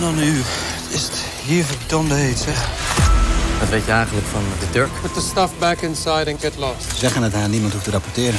Nou nu is het hier verdomde heet, zeg. Wat weet je eigenlijk van de Turk? Put the stuff back inside and get lost. Ze zeggen het aan, niemand hoeft te rapporteren.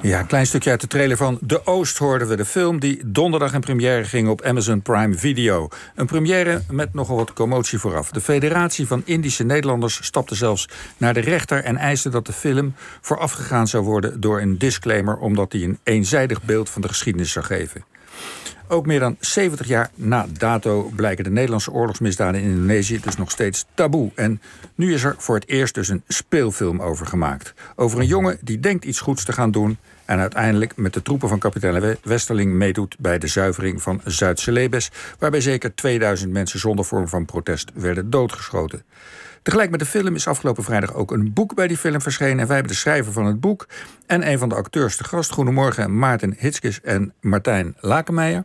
Ja, een klein stukje uit de trailer van De Oost hoorden we. De film die donderdag in première ging op Amazon Prime Video. Een première met nogal wat commotie vooraf. De Federatie van Indische Nederlanders stapte zelfs naar de rechter... en eiste dat de film voorafgegaan zou worden door een disclaimer... omdat hij een eenzijdig beeld van de geschiedenis zou geven. Ook meer dan 70 jaar na dato blijken de Nederlandse oorlogsmisdaden in Indonesië dus nog steeds taboe. En nu is er voor het eerst dus een speelfilm over gemaakt. Over een jongen die denkt iets goeds te gaan doen en uiteindelijk met de troepen van kapitein Westerling meedoet bij de zuivering van Zuid-Celebes, waarbij zeker 2000 mensen zonder vorm van protest werden doodgeschoten. Tegelijk met de film is afgelopen vrijdag ook een boek bij die film verschenen. En wij hebben de schrijver van het boek en een van de acteurs te gast. Goedemorgen, Maarten Hitskes en Martijn Lakenmeijer.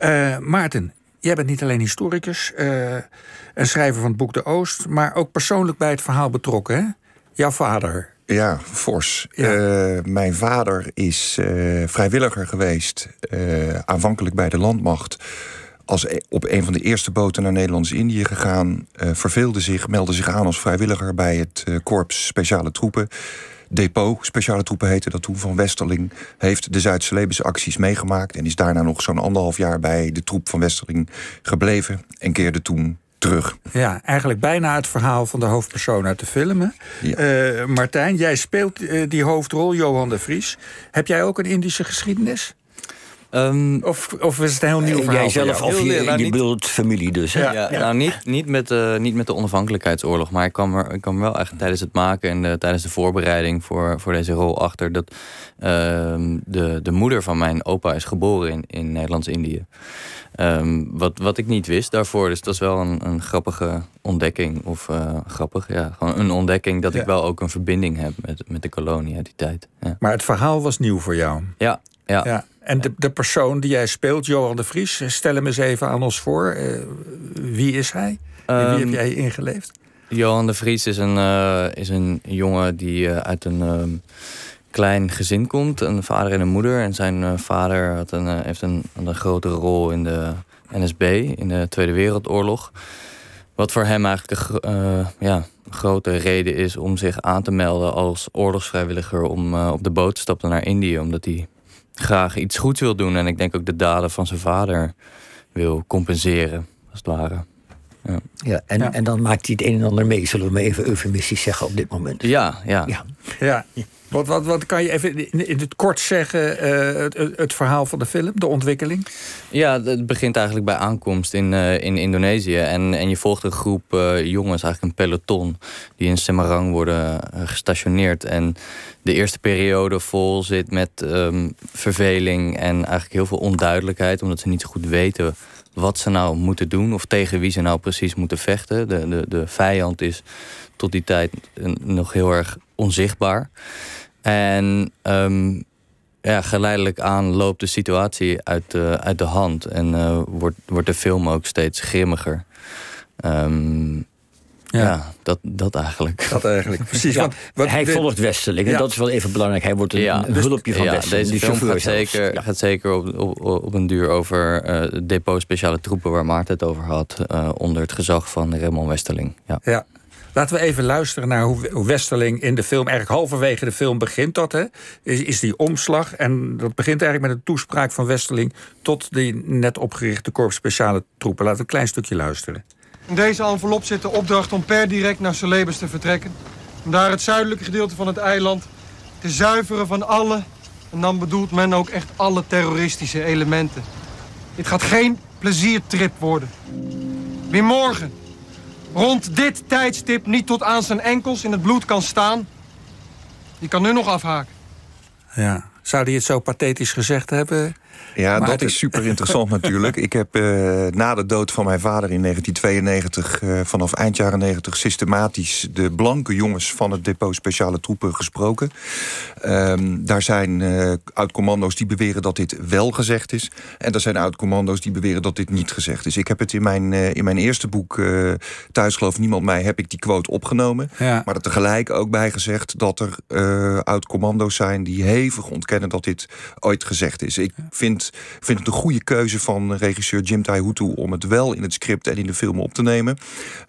Uh, Maarten, jij bent niet alleen historicus uh, en schrijver van het boek De Oost, maar ook persoonlijk bij het verhaal betrokken. Hè? Jouw vader. Ja, fors. Ja. Uh, mijn vader is vrijwilliger geweest, aanvankelijk bij de landmacht als e- op een van de eerste boten naar Nederlands-Indië gegaan. Uh, verveelde zich, meldde zich aan als vrijwilliger bij het uh, Korps Speciale Troepen. Depot, Speciale Troepen heette dat toen, van Westerling. Heeft de Zuid-Celebische acties meegemaakt. En is daarna nog zo'n anderhalf jaar bij de troep van Westerling gebleven. En keerde toen terug. Ja, eigenlijk bijna het verhaal van de hoofdpersoon uit de film. Ja. Uh, Martijn, jij speelt die hoofdrol, Johan de Vries. Heb jij ook een Indische geschiedenis? Um, of, of is het een heel nieuw verhaal? Jij zelf of je, nou, je bedoelt familie dus. Hè? Ja, ja, Nou, niet, niet, met, uh, niet met de onafhankelijkheidsoorlog. Maar ik kwam er, ik kwam wel echt tijdens het maken en de, tijdens de voorbereiding voor, voor deze rol achter dat uh, de, de moeder van mijn opa is geboren in, in Nederlands-Indië. Um, wat, wat ik niet wist daarvoor. Dus dat is wel een, een grappige ontdekking. Of uh, grappig, ja. Gewoon een ontdekking dat ik wel ook een verbinding heb met, met de kolonie uit die tijd. Maar het verhaal was nieuw voor jou? Ja, ja. ja. En de, de persoon die jij speelt, Johan de Vries, stel hem eens even aan ons voor. Uh, wie is hij? Um, wie heb jij ingeleefd? Johan de Vries is een, uh, is een jongen die uh, uit een um, klein gezin komt. Een vader en een moeder. En zijn vader had een, heeft een, een grote rol in de NSB, in de Tweede Wereldoorlog. Wat voor hem eigenlijk een ja, grote reden is om zich aan te melden als oorlogsvrijwilliger om op de boot te stappen naar Indië. Omdat hij graag iets goeds wil doen. En ik denk ook de daden van zijn vader wil compenseren, als het ware. Ja, ja, en, ja. en dan maakt hij het een en ander mee, zullen we maar even eufemistisch zeggen op dit moment. Ja, ja. ja. ja. Wat, wat, wat kan je even in het kort zeggen, uh, het, verhaal van de film, de ontwikkeling? Ja, het begint eigenlijk bij aankomst in, uh, in Indonesië. En, en je volgt een groep uh, jongens, eigenlijk een peloton, die in Semarang worden gestationeerd. En de eerste periode vol zit met um, verveling en eigenlijk heel veel onduidelijkheid, omdat ze niet goed weten wat ze nou moeten doen of tegen wie ze nou precies moeten vechten. De, de, de vijand is tot die tijd nog heel erg onzichtbaar. En um, ja, geleidelijk aan loopt de situatie uit de, uit de hand en uh, wordt, wordt de film ook steeds grimmiger. Um, ja, ja, dat, dat eigenlijk. Dat eigenlijk, precies. Ja, want, hij volgt Westerling en dat is wel even belangrijk. Hij wordt een, ja, een hulpje van ja, Westerling. Deze film gaat zeker, gaat zeker op, op, op een duur over uh, depot speciale troepen... waar Maarten het over had, uh, onder het gezag van Raymond Westerling. Ja. Laten we even luisteren naar hoe Westerling in de film... eigenlijk halverwege de film begint dat, hè? Is, is die omslag. En dat begint eigenlijk met een toespraak van Westerling... tot die net opgerichte korps speciale troepen. Laten we een klein stukje luisteren. In deze envelop zit de opdracht om per direct naar Celebes te vertrekken. Om daar het zuidelijke gedeelte van het eiland te zuiveren van alle... en dan bedoelt men ook echt alle terroristische elementen. Dit gaat geen pleziertrip worden. Wie morgen rond dit tijdstip niet tot aan zijn enkels in het bloed kan staan... die kan nu nog afhaken. Ja, zou hij het zo pathetisch gezegd hebben? Ja, maar dat is super interessant natuurlijk. Ik heb uh, na de dood van mijn vader in 1992... Uh, vanaf eind jaren 90 systematisch de blanke jongens... van het depot speciale troepen gesproken. Um, daar zijn uh, oud-commando's die beweren dat dit wel gezegd is. En er zijn oud-commando's die beweren dat dit niet gezegd is. Ik heb het in mijn, in mijn eerste boek... Thuis geloof niemand mij, heb ik die quote opgenomen. Ja. Maar er tegelijk ook bij gezegd dat er oud-commando's zijn... die hevig ontkennen dat dit ooit gezegd is. Ik vind, vind het een goede keuze van regisseur Jim Taihutu om het wel in het script en in de film op te nemen.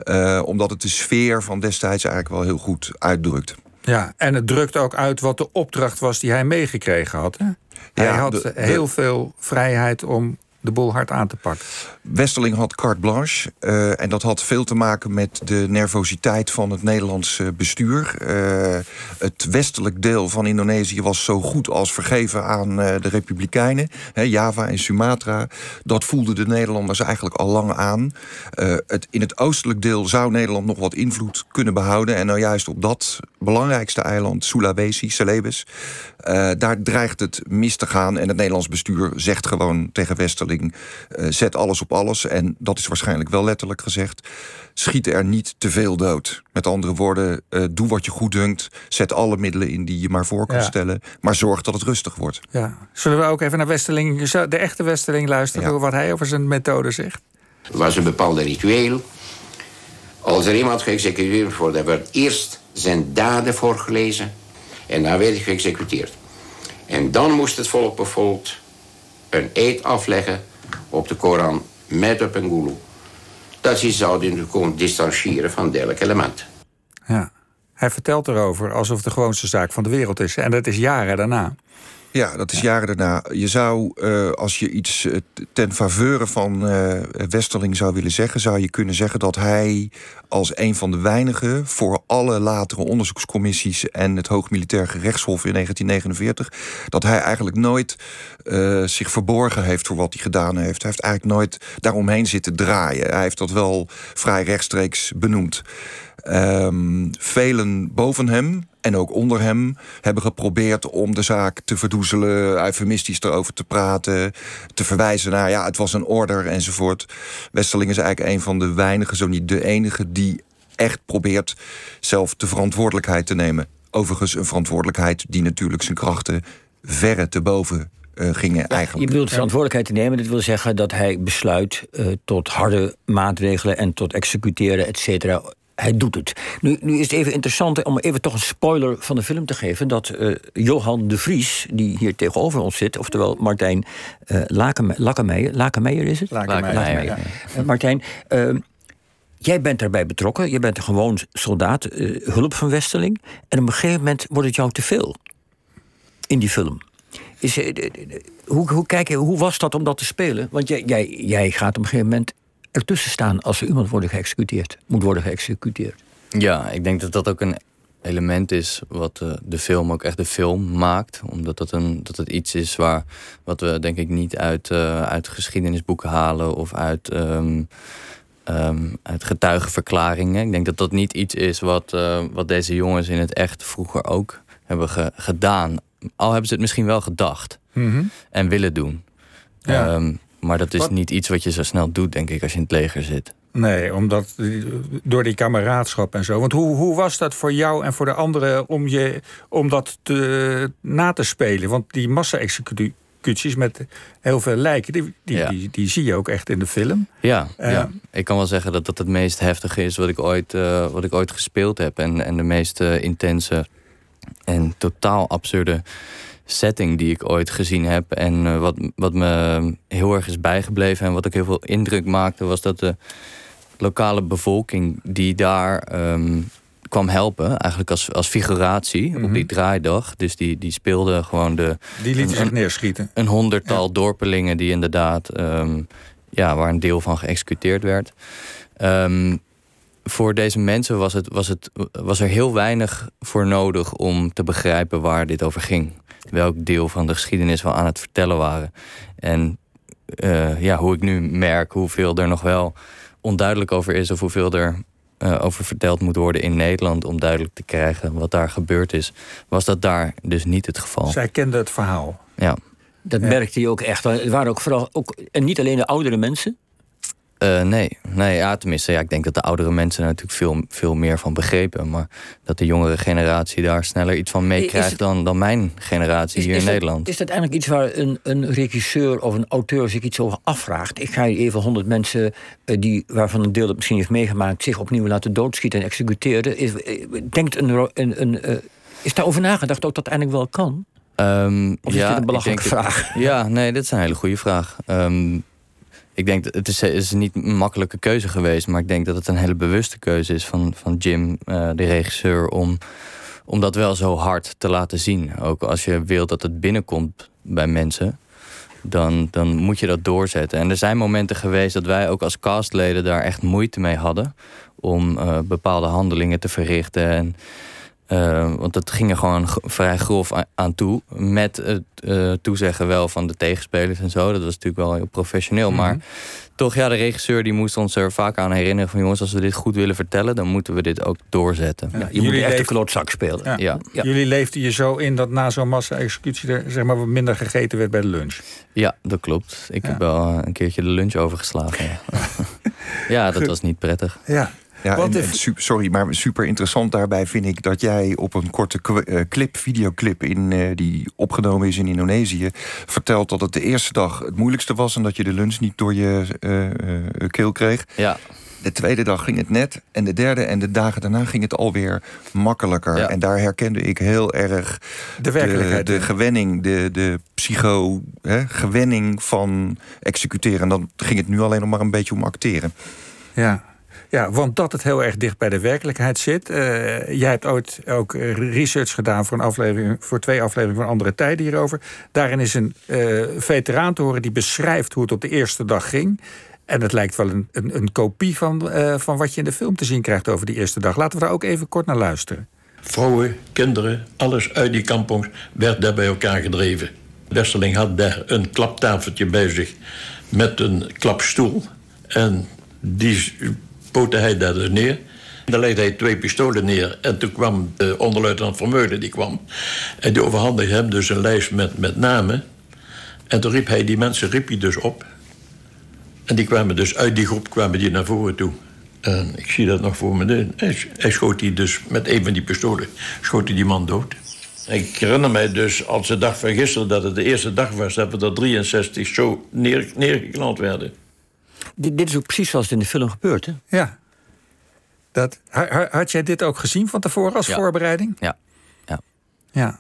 Uh, omdat het de sfeer van destijds eigenlijk wel heel goed uitdrukt. Ja, en het drukt ook uit wat de opdracht was die hij meegekregen had. Hè? Hij had heel veel vrijheid om de boel hard aan te pakken. Westerling had carte blanche. Uh, en dat had veel te maken met de nervositeit van het Nederlandse bestuur. Uh, het westelijk deel van Indonesië was zo goed als vergeven aan uh, de Republikeinen. Java en Sumatra. Dat voelden de Nederlanders eigenlijk al lang aan. het, in het oostelijk deel zou Nederland nog wat invloed kunnen behouden. En nou juist op dat belangrijkste eiland, Sulawesi, Celebes... daar dreigt het mis te gaan. En het Nederlands bestuur zegt gewoon tegen Westerling... zet alles op alles. En dat is waarschijnlijk wel letterlijk gezegd. Schiet er niet te veel dood. Met andere woorden, uh, doe wat je goed dunkt. Zet alle middelen in die je maar voor kan stellen. Maar zorg dat het rustig wordt. Ja. Zullen we ook even naar Westerling, de echte Westerling luisteren... Ja. wat hij over zijn methode zegt? Er was een bepaalde ritueel. Als er iemand geëxecuteerd wordt, dan wordt eerst zijn daden voorgelezen. En dan werd hij geëxecuteerd. En dan moest het volk bijvoorbeeld een eed afleggen op de Koran met op een Dat ze zouden kunnen distancieren van dergelijke elementen. Ja, hij vertelt erover alsof het de gewoonste zaak van de wereld is. En dat is jaren daarna. Ja, dat is jaren daarna. Je zou, uh, als je iets uh, ten faveur van uh, Westerling zou willen zeggen, zou je kunnen zeggen dat hij als een van de weinigen voor alle latere onderzoekscommissies en het Hoog Militair Gerechtshof in 1949, dat hij eigenlijk nooit zich verborgen heeft voor wat hij gedaan heeft. Hij heeft eigenlijk nooit daaromheen zitten draaien. Hij heeft dat wel vrij rechtstreeks benoemd. Um, velen boven hem en ook onder hem hebben geprobeerd om de zaak te verdoezelen, eufemistisch erover te praten, te verwijzen naar ja, het was een order enzovoort. Westerling is eigenlijk een van de weinigen, zo niet de enige, die echt probeert zelf de verantwoordelijkheid te nemen. Overigens een verantwoordelijkheid die natuurlijk zijn krachten verre te boven uh, gingen eigenlijk. Je bedoelt verantwoordelijkheid te nemen. Dat wil zeggen dat hij besluit uh, tot harde maatregelen en tot executeren, et cetera hij doet het. Nu, nu is het even interessant om even toch een spoiler van de film te geven... dat uh, Johan de Vries, die hier tegenover ons zit... oftewel Martijn uh, Lakemeijer, Lakemeijer is het? Ja. uh, Martijn, ehm, jij bent daarbij betrokken. Je bent een gewoon soldaat, hulp van Westeling. En op een gegeven moment wordt het jou te veel in die film. Is, hoe, hoe, kijk, hoe was dat om dat te spelen? Want jij, jij, jij gaat op een gegeven moment ertussen staan als er iemand wordt geëxecuteerd, moet worden geëxecuteerd. Ja, ik denk dat dat ook een element is wat uh, de film ook echt de film maakt. Omdat dat, een, dat het iets is waar, wat we denk ik niet uit, uh, uit geschiedenisboeken halen of uit, um, um, uit getuigenverklaringen. Ik denk dat dat niet iets is wat, uh, wat deze jongens in het echt vroeger ook hebben ge gedaan. Al hebben ze het misschien wel gedacht mm -hmm. en willen doen. Ja. Um, maar dat is niet iets wat je zo snel doet, denk ik, als je in het leger zit. Nee, omdat door die kameraadschap en zo. Want hoe, hoe was dat voor jou en voor de anderen om, je, om dat te, na te spelen? Want die massa-executies met heel veel lijken, die, die, die, die, zie je ook echt in de film. Ja, uh, ja, ik kan wel zeggen dat dat het meest heftige is wat ik ooit, uh, wat ik ooit gespeeld heb. En, en de meest uh, intense en totaal absurde setting die ik ooit gezien heb. En uh, wat, wat me heel erg is bijgebleven en wat ook heel veel indruk maakte, was dat de lokale bevolking die daar um, kwam helpen, eigenlijk als, als figuratie mm -hmm. op Mhm. die draaidag. Dus die, die speelde gewoon de. Die lieten zich neerschieten. Een honderdtal ja. dorpelingen die inderdaad, um, ja, waar een deel van geëxecuteerd werd. Um, voor deze mensen was, het, was, het, was er heel weinig voor nodig om te begrijpen waar dit over ging welk deel van de geschiedenis we aan het vertellen waren. En uh, ja, hoe ik nu merk hoeveel er nog wel onduidelijk over is, of hoeveel er uh, over verteld moet worden in Nederland om duidelijk te krijgen wat daar gebeurd is, was dat daar dus niet het geval. Zij kende het verhaal. Ja. Dat ja. merkte je ook echt. Het waren ook vooral ook, en niet alleen de oudere mensen. Uh, nee, nee ja, tenminste, ja, ik denk dat de oudere mensen er natuurlijk veel, veel meer van begrepen. Maar dat de jongere generatie daar sneller iets van meekrijgt dan, dan mijn generatie is, hier is in dat, Nederland. Is dat eigenlijk iets waar een, een regisseur of een auteur zich iets over afvraagt? Ik ga je even honderd mensen, uh, die, waarvan een deel het misschien heeft meegemaakt, zich opnieuw laten doodschieten en executeren. Is, denkt een, een, een, uh, is daarover nagedacht ook dat eigenlijk wel kan? Ehm, Of is ja, dit een belachelijke vraag? Ja, nee, dit is een hele goede vraag. Ehm, ik denk dat het is, niet een makkelijke keuze geweest, maar ik denk dat het een hele bewuste keuze is van, van Jim, eh, de regisseur, om, om dat wel zo hard te laten zien. Ook als je wilt dat het binnenkomt bij mensen, dan, dan moet je dat doorzetten. En er zijn momenten geweest dat wij ook als castleden daar echt moeite mee hadden om eh, bepaalde handelingen te verrichten. En, eh, want dat ging er gewoon vrij grof aan toe. Met het eh, toezeggen wel van de tegenspelers en zo. Dat was natuurlijk wel heel professioneel. Maar toch, ja, de regisseur die moest ons er vaak aan herinneren van... jongens, als we dit goed willen vertellen... dan moeten we dit ook doorzetten. Ja, je Jullie moet echt een klootzak spelen. Ja. Ja. Ja. Jullie leefden je zo in dat na zo'n massa-executie er zeg maar, wat minder gegeten werd bij de lunch. Ja, dat klopt. Ik Ja. heb wel eh, een keertje de lunch overgeslagen. Ja, ja dat was niet prettig. Ja. Ja, en, de- en su- sorry, maar super interessant daarbij vind ik dat jij op een korte eh, clip, videoclip in, eh, die opgenomen is in Indonesië, vertelt dat het de eerste dag het moeilijkste was en dat je de lunch niet door je eh, eh, keel kreeg. Ja, De tweede dag ging het net en de derde en de dagen daarna ging het alweer makkelijker. Ja. En daar herkende ik heel erg De werkelijkheid. de, de gewenning, de, de psycho hè, gewenning van executeren. En dan ging het nu alleen nog maar een beetje om acteren. Ja. Ja, want dat het heel erg dicht bij de werkelijkheid zit. Eh, jij hebt ooit ook research gedaan voor, een aflevering, voor twee afleveringen van Andere Tijden hierover. Daarin is een eh, veteraan te horen die beschrijft hoe het op de eerste dag ging. En het lijkt wel een, een, een kopie van, eh, van wat je in de film te zien krijgt over die eerste dag. Laten we daar ook even kort naar luisteren. Vrouwen, kinderen, alles uit die kampongs werd daar bij elkaar gedreven. Westerling had daar een klaptafeltje bij zich met een klapstoel. En die poten hij daar dus neer. Dan legde hij twee pistolen neer. En toen kwam de onderluitenant Vermeulen, die kwam. En die overhandigde hem dus een lijst met, met namen. En toen riep hij die mensen riep hij dus op. En die kwamen dus uit die groep kwamen die naar voren toe. En ik zie dat nog voor me. Hij, hij schoot die dus met een van die pistolen schoot hij die man dood. Ik herinner mij dus als de dag van gisteren dat het de eerste dag was dat we er 63 zo neer, neergeknald werden. Dit, dit is ook precies zoals het in de film gebeurt. Hè? Ja. Dat, ha- ha- had jij dit ook gezien van tevoren als Ja. voorbereiding? ja. ja. Ja.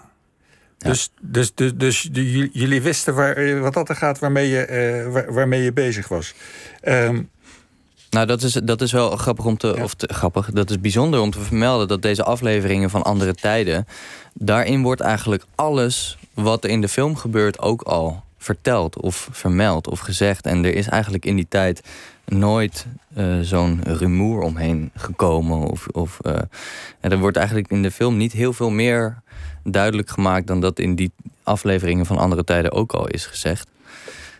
Dus, dus, dus, dus jullie wisten waar, eh, wat dat er gaat waarmee je, eh, waar- waarmee je bezig was. Ehm, Nou, dat is, dat is wel grappig om te, of te, grappig. Dat is bijzonder om te vermelden dat deze afleveringen van andere tijden. Daarin wordt eigenlijk alles wat er in de film gebeurt ook al verteld of vermeld of gezegd. En er is eigenlijk in die tijd nooit eh, zo'n rumoer omheen gekomen. Of, of, eh, en er wordt eigenlijk in de film niet heel veel meer duidelijk gemaakt dan dat in die afleveringen van andere tijden ook al is gezegd.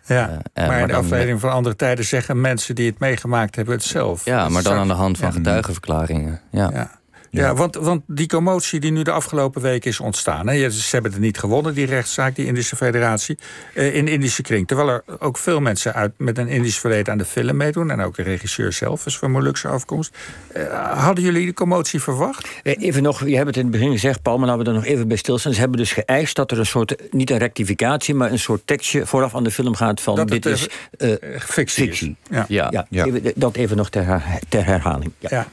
ja. Eh, maar maar in de aflevering van andere tijden zeggen mensen die het meegemaakt hebben het zelf. Ja, maar dan aan de hand van Ja. getuigenverklaringen. Ja. Ja. Ja, want, want die commotie die nu de afgelopen weken is ontstaan. Hè, ze hebben het niet gewonnen, die rechtszaak, die Indische Federatie. eh, in de Indische kring. Terwijl er ook veel mensen uit, met een Indisch verleden aan de film meedoen. En ook de regisseur zelf is van Molukse afkomst. Eh, hadden jullie de commotie verwacht? Eh, Even nog, je hebt het in het begin gezegd, Paul, maar laten we er nog even bij stilstaan. Ze hebben dus geëist dat er een soort, niet een rectificatie, maar een soort tekstje vooraf aan de film gaat van Dat dit is fictie. is. Ja. Ja. Ja, Ja. even- dat even nog ter, her- ter herhaling. Ja. Ja.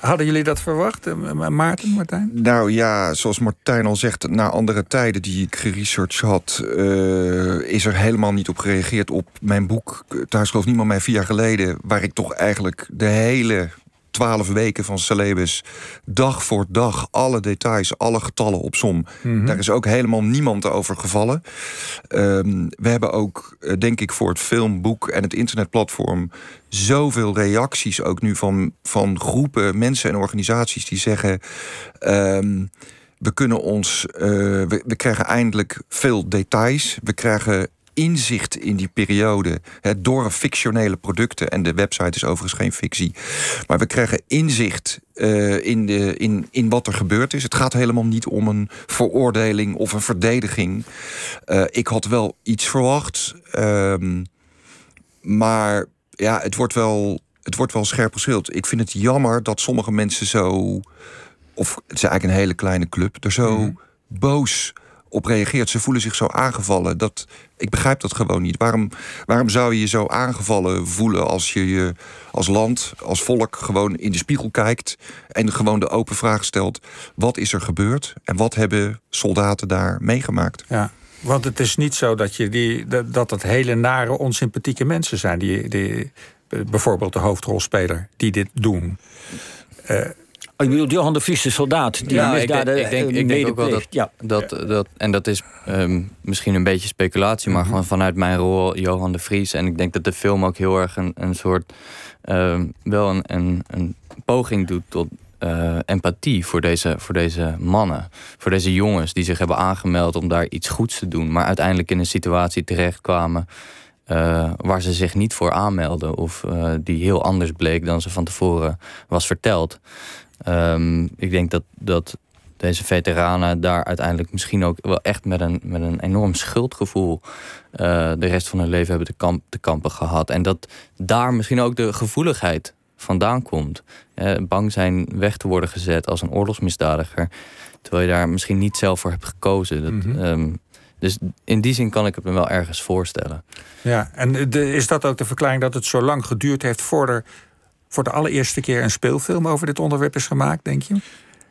Hadden jullie dat verwacht, eh, Ma- Maarten, Martijn? Nou ja, zoals Martijn al zegt, na andere tijden die ik geresearched had, eh, is er helemaal niet op gereageerd op mijn boek. Thuis geloof niemand mij vier jaar geleden, waar ik toch eigenlijk de hele twaalf weken van Celebes dag voor dag alle details, alle getallen opsom. Daar is ook helemaal niemand over gevallen. Ehm, we hebben ook, eh, denk ik, voor het filmboek en het internetplatform zoveel reacties ook nu van, van groepen mensen en organisaties die zeggen. ehm, we kunnen ons. eh, we, we krijgen eindelijk veel details. We krijgen inzicht in die periode hè, door fictionele producten. En de website is overigens geen fictie. Maar we krijgen inzicht eh, in, de, in, in wat er gebeurd is. Het gaat helemaal niet om een veroordeling of een verdediging. Eh, ik had wel iets verwacht. ehm, maar ja, het wordt wel, het wordt wel scherp geschild. Ik vind het jammer dat sommige mensen zo... of het is eigenlijk een hele kleine club... er zo boos op reageert. Ze voelen zich zo aangevallen. Dat, ik begrijp dat gewoon niet. Waarom, waarom zou je je zo aangevallen voelen als je je als land, als volk gewoon in de spiegel kijkt en gewoon de open vraag stelt: wat is er gebeurd en wat hebben soldaten daar meegemaakt? Ja. Want het is niet zo dat, je die, dat het hele nare, onsympathieke mensen zijn. Die, die, bijvoorbeeld de hoofdrolspeler, die dit doen. Uh, Oh, je bedoelt Johan de Vries, de soldaat, die ja, misdaden ik denk, ik denk, ik denk ook wel dat, ja. dat, dat... En dat is um, misschien een beetje speculatie... maar mm -hmm. gewoon vanuit mijn rol Johan de Vries. En ik denk dat de film ook heel erg een, een soort... Um, wel een, een, een poging doet tot uh, empathie voor deze, voor deze mannen. Voor deze jongens die zich hebben aangemeld om daar iets goeds te doen. Maar uiteindelijk in een situatie terechtkwamen... Uh, waar ze zich niet voor aanmelden. Of uh, die heel anders bleek dan ze van tevoren was verteld. Um, ik denk dat, dat deze veteranen daar uiteindelijk misschien ook wel echt met een, met een enorm schuldgevoel uh, de rest van hun leven hebben te, kamp, te kampen gehad. En dat daar misschien ook de gevoeligheid vandaan komt. Uh, bang zijn weg te worden gezet als een oorlogsmisdadiger. Terwijl je daar misschien niet zelf voor hebt gekozen. Dat, mm -hmm. um, dus in die zin kan ik het me wel ergens voorstellen. Ja, en de, is dat ook de verklaring dat het zo lang geduurd heeft voor er voor de allereerste keer een speelfilm over dit onderwerp is gemaakt, denk je?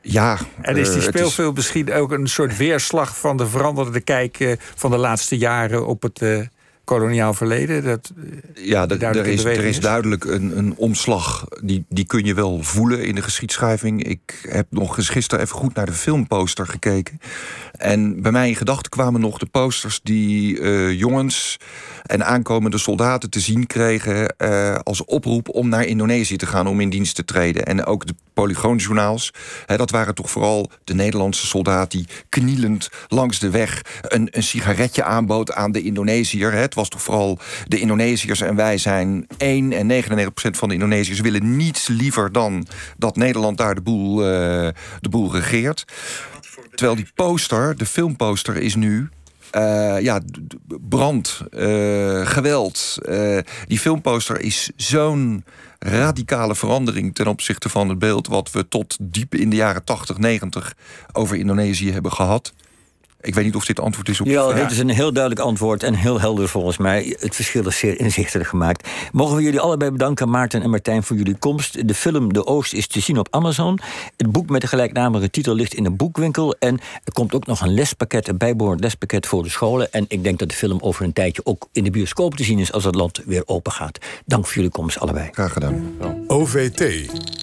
Ja. En is die uh, speelfilm is... misschien ook een soort weerslag van de veranderde kijk uh, van de laatste jaren op het uh, koloniaal verleden? Dat, ja, dat, er, is, er is duidelijk een, een omslag. Die, die kun je wel voelen in de geschiedschrijving. Ik heb nog eens gisteren even goed naar de filmposter gekeken. En bij mij in gedachten kwamen nog de posters die uh, jongens en aankomende soldaten te zien kregen uh, als oproep om naar Indonesië te gaan om in dienst te treden. En ook de polygoonjournaals. Hè, dat waren toch vooral de Nederlandse soldaat die knielend langs de weg een, een sigaretje aanbood aan de Indonesiër. Hè. Het was toch vooral de Indonesiërs en wij zijn één en 99% van de Indonesiërs willen niets liever dan dat Nederland daar de boel, uh, de boel regeert. Terwijl die poster, de filmposter, is nu uh, ja, brand, uh, geweld. Die filmposter is zo'n radicale verandering ten opzichte van het beeld wat we tot diep in de jaren 80, 90 over Indonesië hebben gehad. Ik weet niet of dit antwoord is op ja, vraag. dit is een heel duidelijk antwoord en heel helder volgens mij. Het verschil is zeer inzichtelijk gemaakt. Mogen we jullie allebei bedanken, Maarten en Martijn, voor jullie komst. De film De Oost is te zien op Amazon. Het boek met de gelijknamige titel ligt in een boekwinkel. En er komt ook nog een lespakket, een bijbehorend lespakket voor de scholen. En ik denk dat de film over een tijdje ook in de bioscoop te zien is als het land weer open gaat. Dank voor jullie komst, allebei. Graag gedaan. OVT